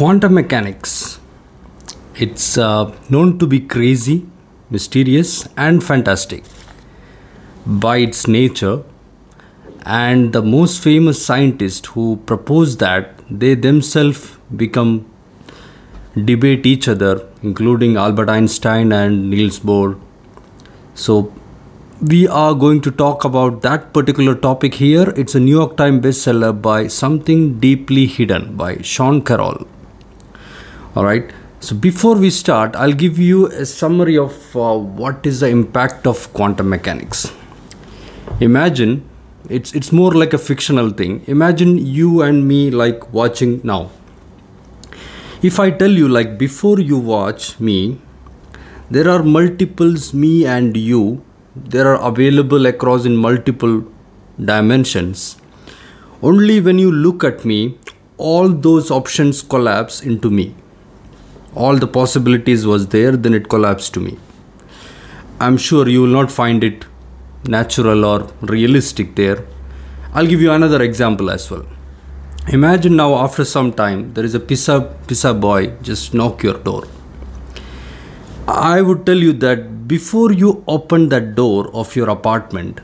Quantum mechanics. It's uh, known to be crazy, mysterious, and fantastic by its nature. And the most famous scientists who propose that they themselves become debate each other, including Albert Einstein and Niels Bohr. So we are going to talk about that particular topic here. It's a New York Times bestseller by Something Deeply Hidden by Sean Carroll. All right. So before we start, I'll give you a summary of uh, what is the impact of quantum mechanics. Imagine it's it's more like a fictional thing. Imagine you and me like watching now. If I tell you like before you watch me, there are multiples me and you they are available across in multiple dimensions only when you look at me all those options collapse into me all the possibilities was there then it collapsed to me i'm sure you will not find it natural or realistic there i'll give you another example as well imagine now after some time there is a pizza pizza boy just knock your door i would tell you that before you open that door of your apartment,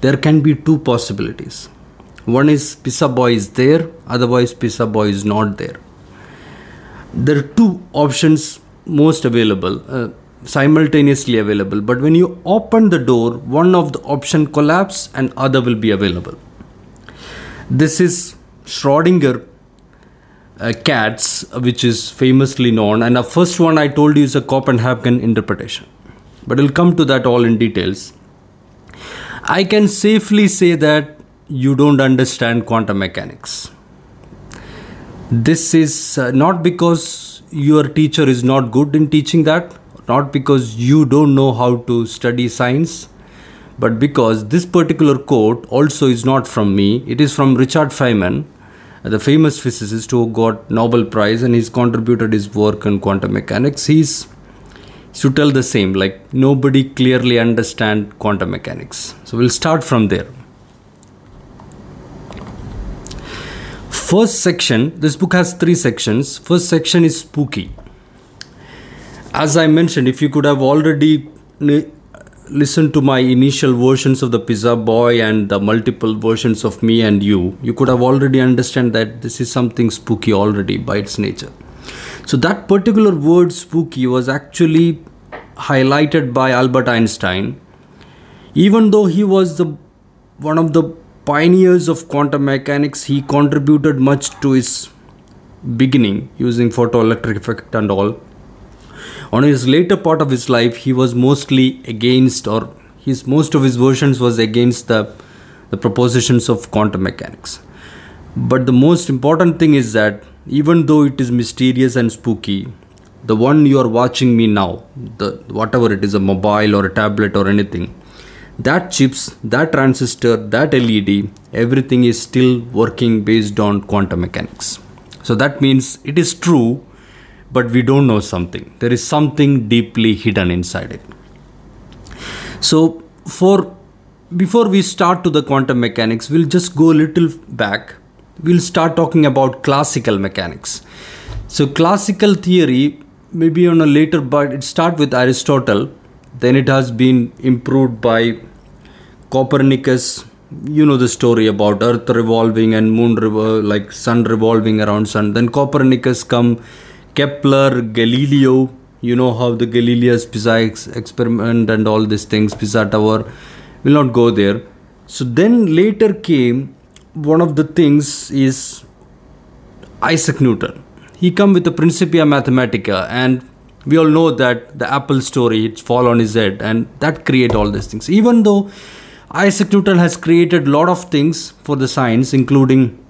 there can be two possibilities. One is Pizza Boy is there, otherwise Pizza Boy is not there. There are two options most available, uh, simultaneously available. But when you open the door, one of the option collapse and other will be available. This is Schrodinger uh, cats, which is famously known. And the first one I told you is a Copenhagen interpretation but we'll come to that all in details. I can safely say that you don't understand quantum mechanics. This is uh, not because your teacher is not good in teaching that, not because you don't know how to study science, but because this particular quote also is not from me, it is from Richard Feynman, the famous physicist who got Nobel Prize and he's contributed his work on quantum mechanics. He's to tell the same like nobody clearly understand quantum mechanics. So we'll start from there first section this book has three sections. First section is spooky. As i mentioned if you could have already listened to my initial versions of the pizza boy and the multiple versions of me and you you could have already understand that this is something spooky already by its nature. So that particular word spooky was actually highlighted by Albert Einstein. Even though he was the one of the pioneers of quantum mechanics, he contributed much to its beginning using photoelectric effect and all. On his later part of his life, he was mostly against, or his most of his versions was against the the propositions of quantum mechanics. But the most important thing is that even though it is mysterious and spooky, the one you are watching me now, the whatever it is, a mobile or a tablet or anything, that chips, that transistor, that LED, everything is still working based on quantum mechanics. So that means it is true, but we don't know something. There is something deeply hidden inside it. So for before we start to the quantum mechanics, we'll just go a little back. We'll start talking about classical mechanics. So classical theory maybe on a later but it start with aristotle then it has been improved by copernicus you know the story about earth revolving and moon revo- like sun revolving around sun. Then copernicus come kepler galileo you know how the galileo's pisa ex- experiment and all these things pisa tower will not go there. So then later came one of the things is isaac newton. He come with the Principia Mathematica and we all know that the Apple story it's fall on his head and that create all these things. Even though Isaac Newton has created a lot of things for the science, including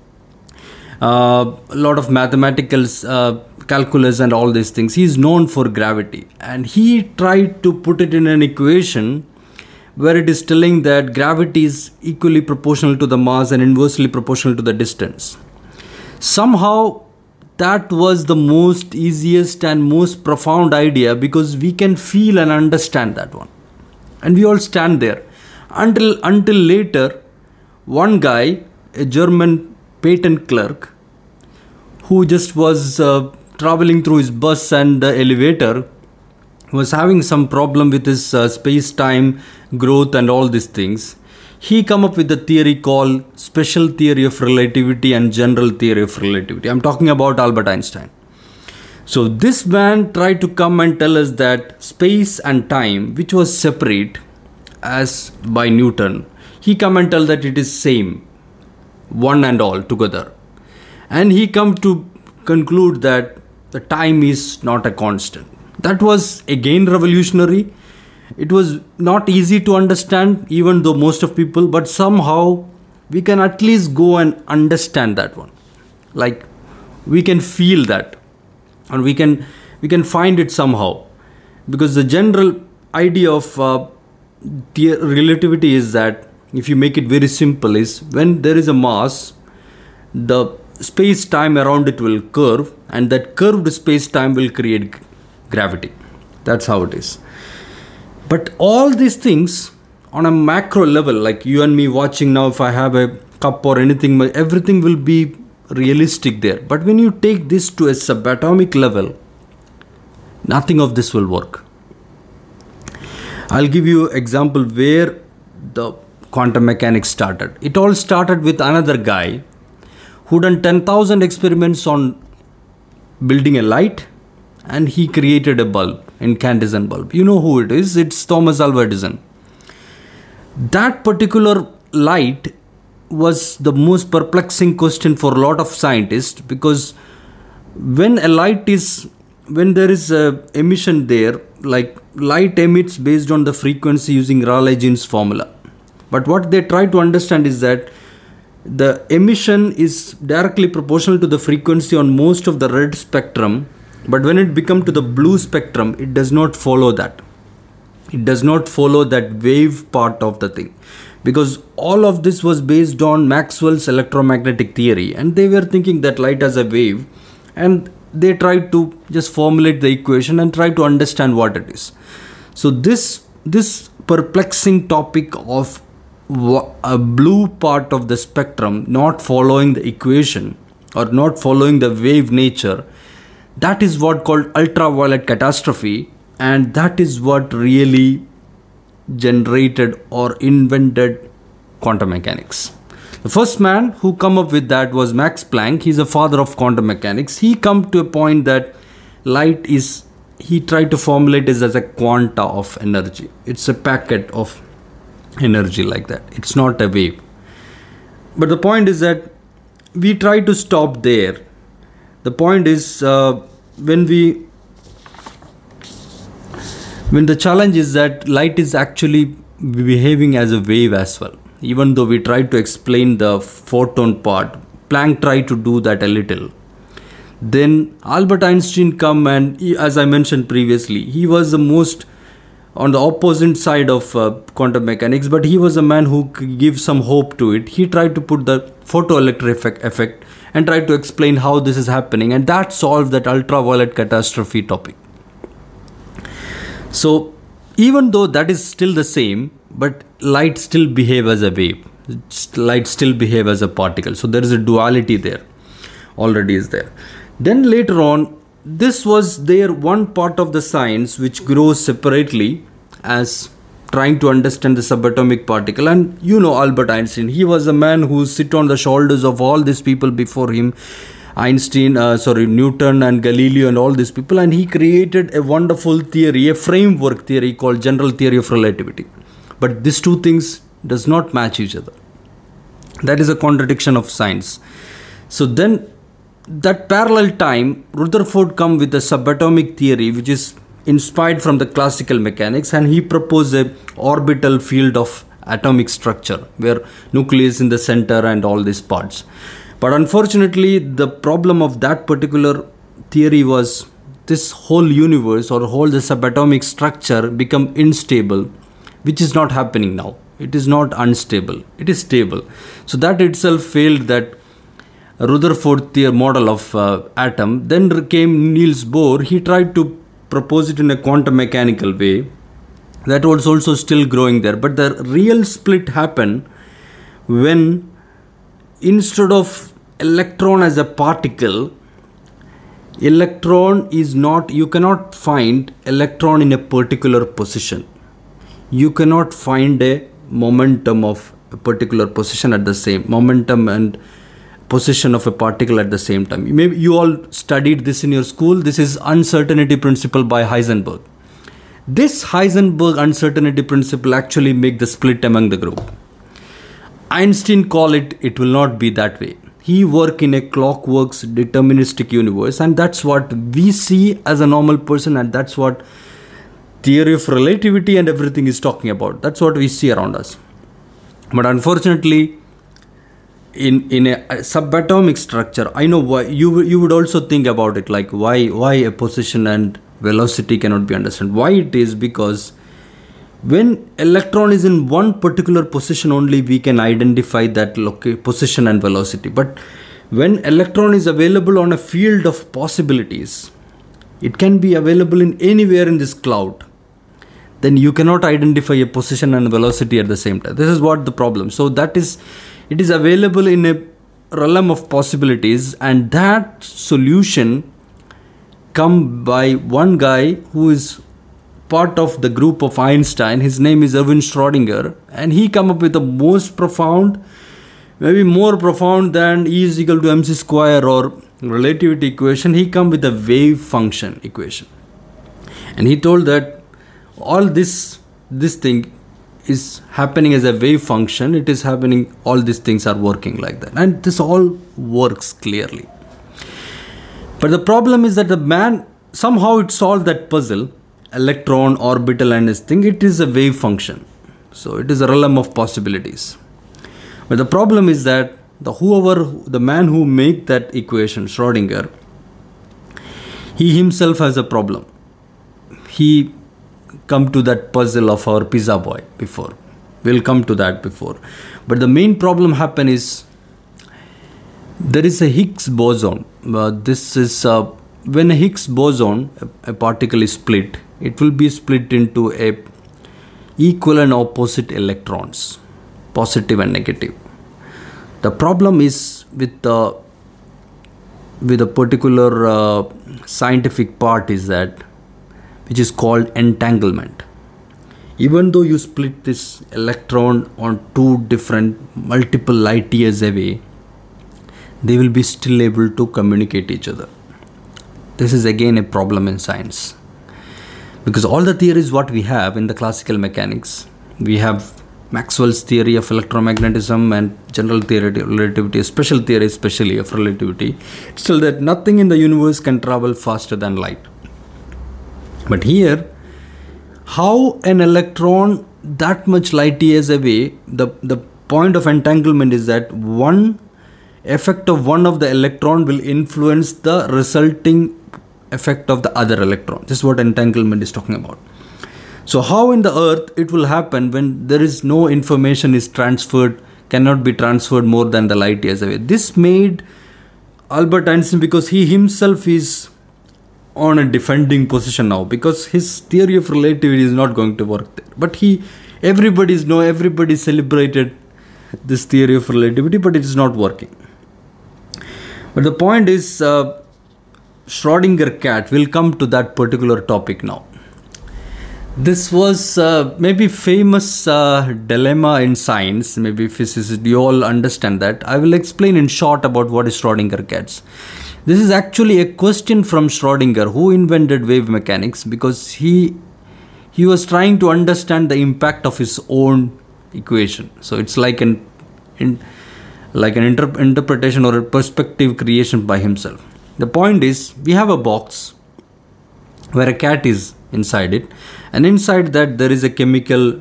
uh, a lot of mathematical uh, calculus and all these things. He is known for gravity, and he tried to put it in an equation where it is telling that gravity is equally proportional to the mass and inversely proportional to the distance. Somehow, that was the most easiest and most profound idea because we can feel and understand that one and we all stand there until until later one guy a german patent clerk who just was uh, traveling through his bus and the elevator was having some problem with his uh, space time growth and all these things. He come up with a theory called special theory of relativity and general theory of relativity. I'm talking about albert einstein. So this man tried to come and tell us that space and time which was separate as by newton. He come and tell that it is same one and all together. And he come to conclude that the time is not a constant. That was again revolutionary. It was not easy to understand even though most of people but somehow we can at least go and understand that one. Like we can feel that and we can we can find it somehow. Because the general idea of uh, the relativity is that if you make it very simple is when there is a mass the space time around it will curve and that curved space time will create gravity that's how it is but all these things on a macro level, like you and me watching now, if I have a cup or anything, everything will be realistic there. But when you take this to a subatomic level, nothing of this will work. I'll give you example where the quantum mechanics started. It all started with another guy who done 10,000 experiments on building a light and he created a bulb incandescent bulb. You know who it is? It's Thomas Alva Edison. That particular light was the most perplexing question for a lot of scientists because when a light is when there is a emission there like light emits based on the frequency using Rayleigh-Jeans formula. But what they try to understand is that the emission is directly proportional to the frequency on most of the red spectrum but when it become to the blue spectrum it does not follow that. It does not follow that wave part of the thing. Because all of this was based on maxwell's electromagnetic theory and they were thinking that light as a wave and they try to just formulate the equation and try to understand what it is. So this this perplexing topic of a blue part of the spectrum not following the equation or not following the wave nature that is what called ultraviolet catastrophe and that is what really generated or invented quantum mechanics the first man who come up with that was max planck. He's a father of quantum mechanics. He come to a point that light is he tried to formulate this as a quanta of energy. It's a packet of energy like that. It's not a wave. But the point is that we try to stop there. The point is uh, when we when the challenge is that light is actually behaving as a wave as well even though we tried to explain the photon part planck tried to do that a little. Then albert einstein come and he, as i mentioned previously he was the most on the opposite side of uh, quantum mechanics but he was a man who gave some hope to it. He tried to put the photoelectric effect, effect and tried to explain how this is happening and that solved that ultraviolet catastrophe topic. So even though that is still the same but light still behave as a wave light still behave as a particle. So there is a duality there. Already is there. Then later on this was there one part of the science which grows separately as trying to understand the subatomic particle. And you know albert einstein. He was a man who sit on the shoulders of all these people before him. Einstein uh, sorry newton and galileo and all these people. And he created a wonderful theory a framework theory called general theory of relativity but these two things does not match each other. That is a contradiction of science. So then that parallel time rutherford come with a subatomic theory which is inspired from the classical mechanics and he proposed a orbital field of atomic structure where nucleus in the center and all these parts. But unfortunately the problem of that particular theory was this whole universe or whole the subatomic structure become unstable which is not happening now. It is not unstable. It is stable. So that itself failed that rutherford theory model of uh, atom. Then came niels bohr. He tried to propose it in a quantum mechanical way. That was also still growing there. But the real split happened when instead of electron as a particle electron is not you cannot find electron in a particular position you cannot find a momentum of a particular position at the same momentum and position of a particle at the same time. Maybe you all studied this in your school. This is uncertainty principle by heisenberg. This heisenberg uncertainty principle actually make the split among the group. Einstein call it it will not be that way. He work in a clockworks deterministic universe and that's what we see as a normal person and that's what theory of relativity and everything is talking about. That's what we see around us. But unfortunately in in a, subatomic structure i know why you you would also think about it like why why a position and velocity cannot be understood. Why it is because when electron is in one particular position only we can identify that loca- position and velocity. But when electron is available on a field of possibilities it can be available in anywhere in this cloud then you cannot identify a position and velocity at the same time. This is what the problem. So that is it is available in a realm of possibilities and that solution come by one guy who is part of the group of einstein. His name is erwin schrodinger and he come up with the most profound maybe more profound than e is equal to mc square or relativity equation. He come with a wave function equation. And he told that all this this thing is happening as a wave function. It is happening all these things are working like that. And this all works clearly. But the problem is that the man somehow it solved that puzzle electron orbital and this thing. It is a wave function. So it is a realm of possibilities. But the problem is that the whoever the man who make that equation schrodinger he himself has a problem. He come to that puzzle of our pizza boy before. We'll come to that before. But the main problem happen is there is a Higgs boson. Uh, this is uh, when a Higgs boson, a, a, particle is split, it will be split into a equal and opposite electrons, positive and negative. The problem is with the with a particular uh, scientific part is that which is called entanglement. Even though you split this electron on two different multiple light years away, they will be still able to communicate each other. This is again a problem in science. Because all the theories what we have in the classical mechanics, we have Maxwell's theory of electromagnetism and general theory of relativity, special theory especially of relativity, still that nothing in the universe can travel faster than light. But here, how an electron that much light years away, the, the point of entanglement is that one effect of one of the electron will influence the resulting effect of the other electron. This is what entanglement is talking about. So how in the earth it will happen when there is no information is transferred, cannot be transferred more than the light years away. This made Albert Einstein because he himself is on a defending position now because his theory of relativity is not going to work there. But he, everybody's know, everybody celebrated this theory of relativity, but it is not working. But the point is, uh, Schrodinger cat will come to that particular topic now. This was uh, maybe famous uh, dilemma in science. Maybe physicists, you all understand that. I will explain in short about what is Schrodinger cats. This is actually a question from Schrodinger, who invented wave mechanics, because he he was trying to understand the impact of his own equation. So it's like an in, like an inter- interpretation or a perspective creation by himself. The point is, we have a box where a cat is inside it, and inside that there is a chemical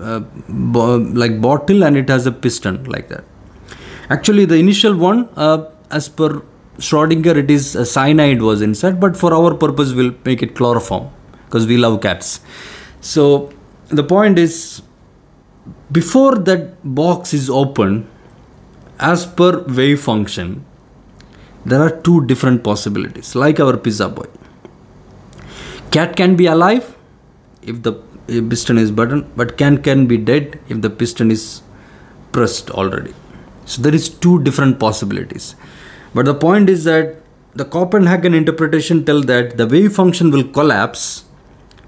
uh, bo- like bottle, and it has a piston like that. Actually, the initial one, uh, as per Schrodinger, it is a cyanide was inside, but for our purpose, we'll make it chloroform because we love cats. So the point is, before that box is open, as per wave function, there are two different possibilities, like our pizza boy. Cat can be alive if the piston is button, but can can be dead if the piston is pressed already. So there is two different possibilities. But the point is that the Copenhagen interpretation tell that the wave function will collapse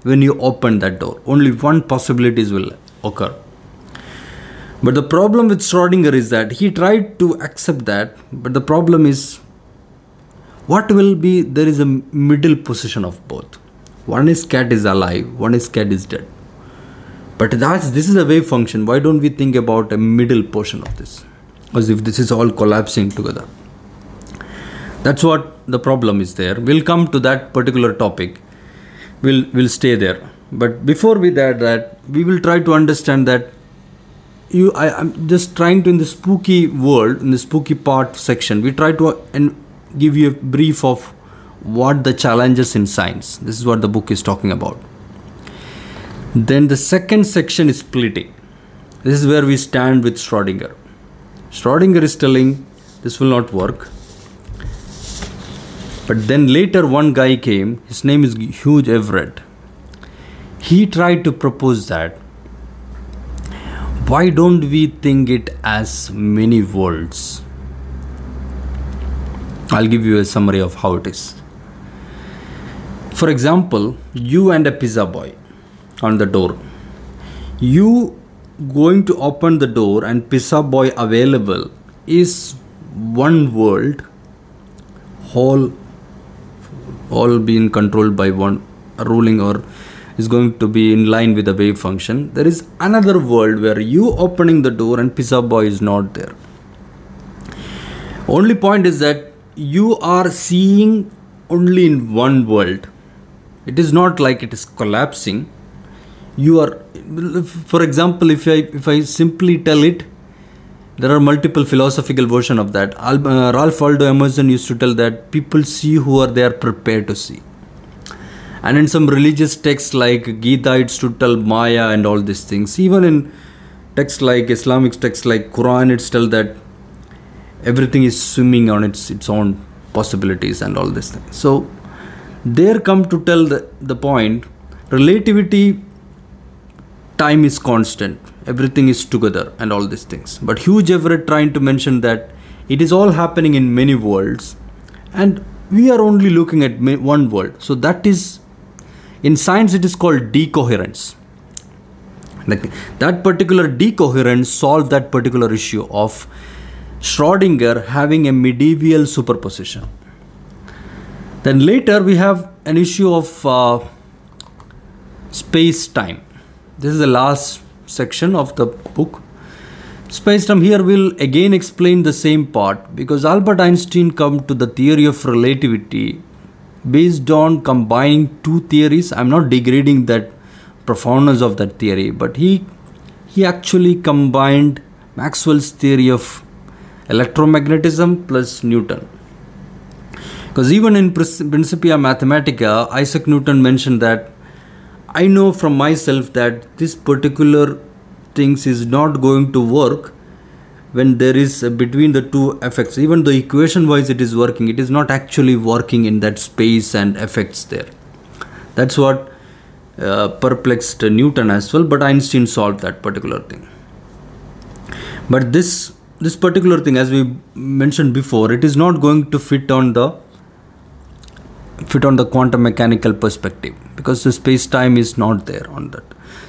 when you open that door. Only one possibilities will occur. But the problem with Schrodinger is that he tried to accept that, but the problem is what will be there is a middle position of both. One is cat is alive, one is cat is dead. But that's this is a wave function. Why don't we think about a middle portion of this? As if this is all collapsing together. That's what the problem is there. We'll come to that particular topic. We'll we'll stay there. But before we that that we will try to understand that you I, I'm just trying to in the spooky world, in the spooky part section, we try to uh, and give you a brief of what the challenges in science. This is what the book is talking about. Then the second section is splitting. This is where we stand with Schrodinger. Schrodinger is telling this will not work. But then later one guy came, his name is Hugh Everett. He tried to propose that why don't we think it as many worlds? I'll give you a summary of how it is. For example, you and a pizza boy on the door. You going to open the door and pizza boy available is one world whole all being controlled by one ruling or is going to be in line with the wave function. There is another world where you opening the door and pizza boy is not there. Only point is that you are seeing only in one world. It is not like it is collapsing. You are, for example, if I if I simply tell it, there are multiple philosophical version of that. Uh, Ralph Waldo Emerson used to tell that people see who are they are prepared to see and in some religious texts like Gita, it's to tell Maya and all these things. Even in texts like Islamic texts like Quran, it's tell that everything is swimming on its its own possibilities and all this thing. So there come to tell the, the point relativity time is constant everything is together and all these things but Hugh Everett trying to mention that it is all happening in many worlds and we are only looking at one world so that is in science, it is called decoherence. Like that particular decoherence solved that particular issue of Schrodinger having a medieval superposition. Then later we have an issue of uh, space time. This is the last section of the book. Space time here will again explain the same part because Albert Einstein come to the theory of relativity based on combining two theories i'm not degrading that profoundness of that theory but he he actually combined maxwell's theory of electromagnetism plus newton because even in principia mathematica isaac newton mentioned that i know from myself that this particular things is not going to work when there is between the two effects. Even though equation wise it is working it is not actually working in that space and effects there. That's what uh, perplexed newton as well but einstein solved that particular thing. But this this particular thing as we mentioned before it is not going to fit on the fit on the quantum mechanical perspective because the space time is not there on that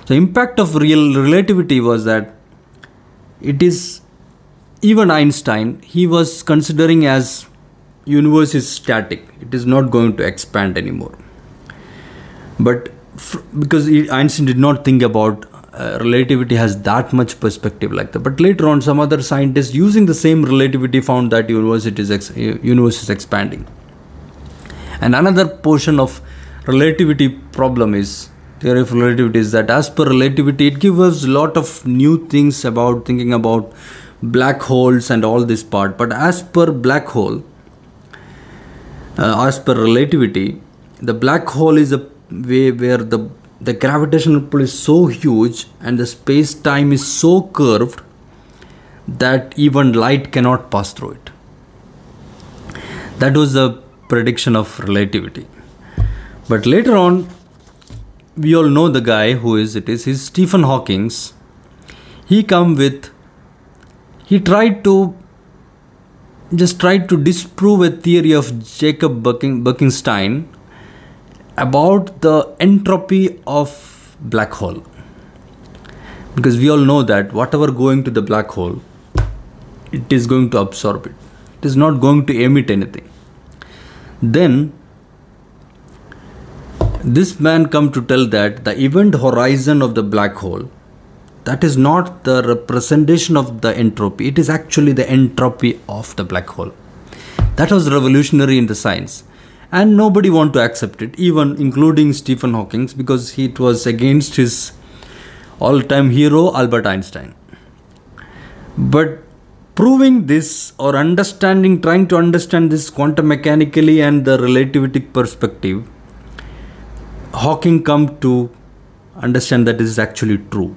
the impact of real relativity was that it is even Einstein, he was considering as universe is static. It is not going to expand anymore. But f- because Einstein did not think about uh, relativity has that much perspective like that. But later on, some other scientists using the same relativity found that universe, ex- universe is expanding. And another portion of relativity problem is theory of relativity is that as per relativity, it gives us a lot of new things about thinking about black holes and all this part. But as per black hole uh, as per relativity the black hole is a way where the the gravitational pull is so huge and the space time is so curved that even light cannot pass through it. That was the prediction of relativity. But later on we all know the guy who is it is he's stephen hawking's he come with he tried to just tried to disprove a theory of Jacob Bekenstein about the entropy of black hole. Because we all know that whatever going to the black hole it is going to absorb it. It is not going to emit anything then this man come to tell that the event horizon of the black hole that is not the representation of the entropy it is actually the entropy of the black hole. That was revolutionary in the science. And nobody want to accept it even including stephen hawking because it was against his all-time hero albert einstein. But proving this or understanding trying to understand this quantum mechanically and the relativistic perspective hawking come to understand that this is actually true.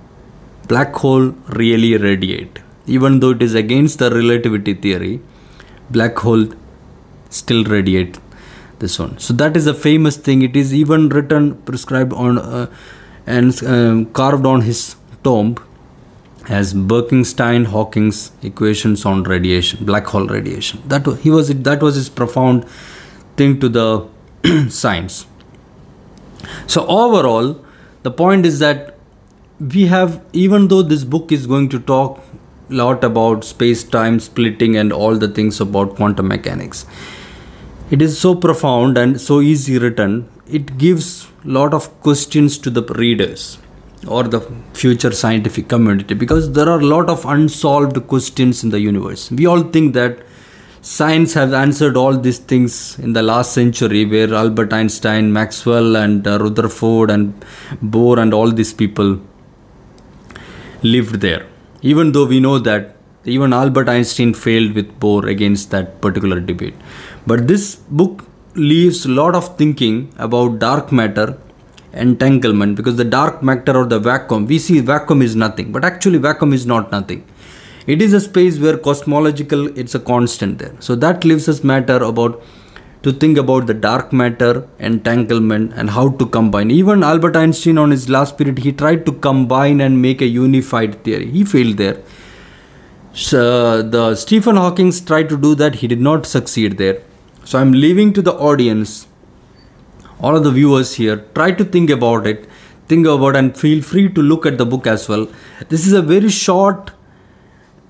Black hole really radiate. Even though it is against the relativity theory black hole still radiate this one. So that is a famous thing. It is even written prescribed on uh, and um, carved on his tomb as Bekenstein Hawking's equations on radiation black hole radiation. That he was that was his profound thing to the science. So overall the point is that we have even though this book is going to talk a lot about space time splitting and all the things about quantum mechanics it is so profound and so easy written it gives lot of questions to the readers or the future scientific community because there are a lot of unsolved questions in the universe. We all think that science has answered all these things in the last century where albert einstein maxwell and uh, rutherford and bohr and all these people lived there. Even though we know that even albert einstein failed with bohr against that particular debate. But this book leaves a lot of thinking about dark matter entanglement because the dark matter or the vacuum, we see vacuum is nothing, but actually vacuum is not nothing. It is a space where cosmological it's a constant there. So that leaves us matter about to think about the dark matter entanglement and how to combine. Even Albert Einstein on his last period he tried to combine and make a unified theory. He failed there. So uh, the Stephen Hawking tried to do that. He did not succeed there. So I'm leaving to the audience, all of the viewers here, try to think about it, think about and feel free to look at the book as well. This is a very short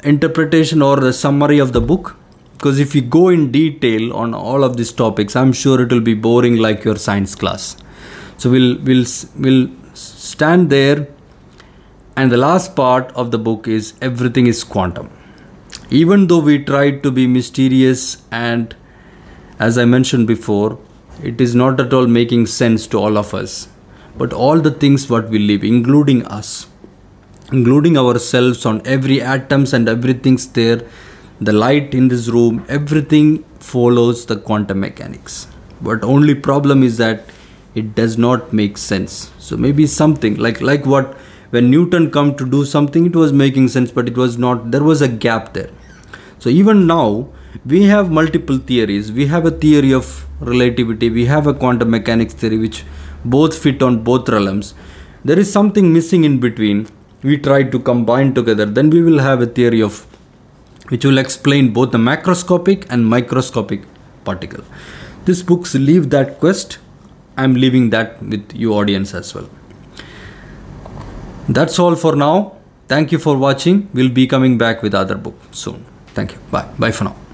interpretation or the summary of the book because if you go in detail on all of these topics, I'm sure it will be boring like your science class. So we'll we'll we'll stand there and the last part of the book is everything is quantum. Even though we tried to be mysterious and as I mentioned before, it is not at all making sense to all of us. But all the things what we live, including us, including ourselves on every atoms and everything's there, the light in this room, everything follows the quantum mechanics. But only problem is that it does not make sense. So maybe something like like what when Newton come to do something, it was making sense, but it was not. There was a gap there. So even now, we have multiple theories. We have a theory of relativity. We have a quantum mechanics theory which both fit on both realms. There is something missing in between. We try to combine together. Then we will have a theory of which will explain both the macroscopic and microscopic particle. This books leave that quest. I'm leaving that with you audience as well. That's all for now. Thank you for watching. We'll be coming back with other book soon. Thank you. Bye. Bye for now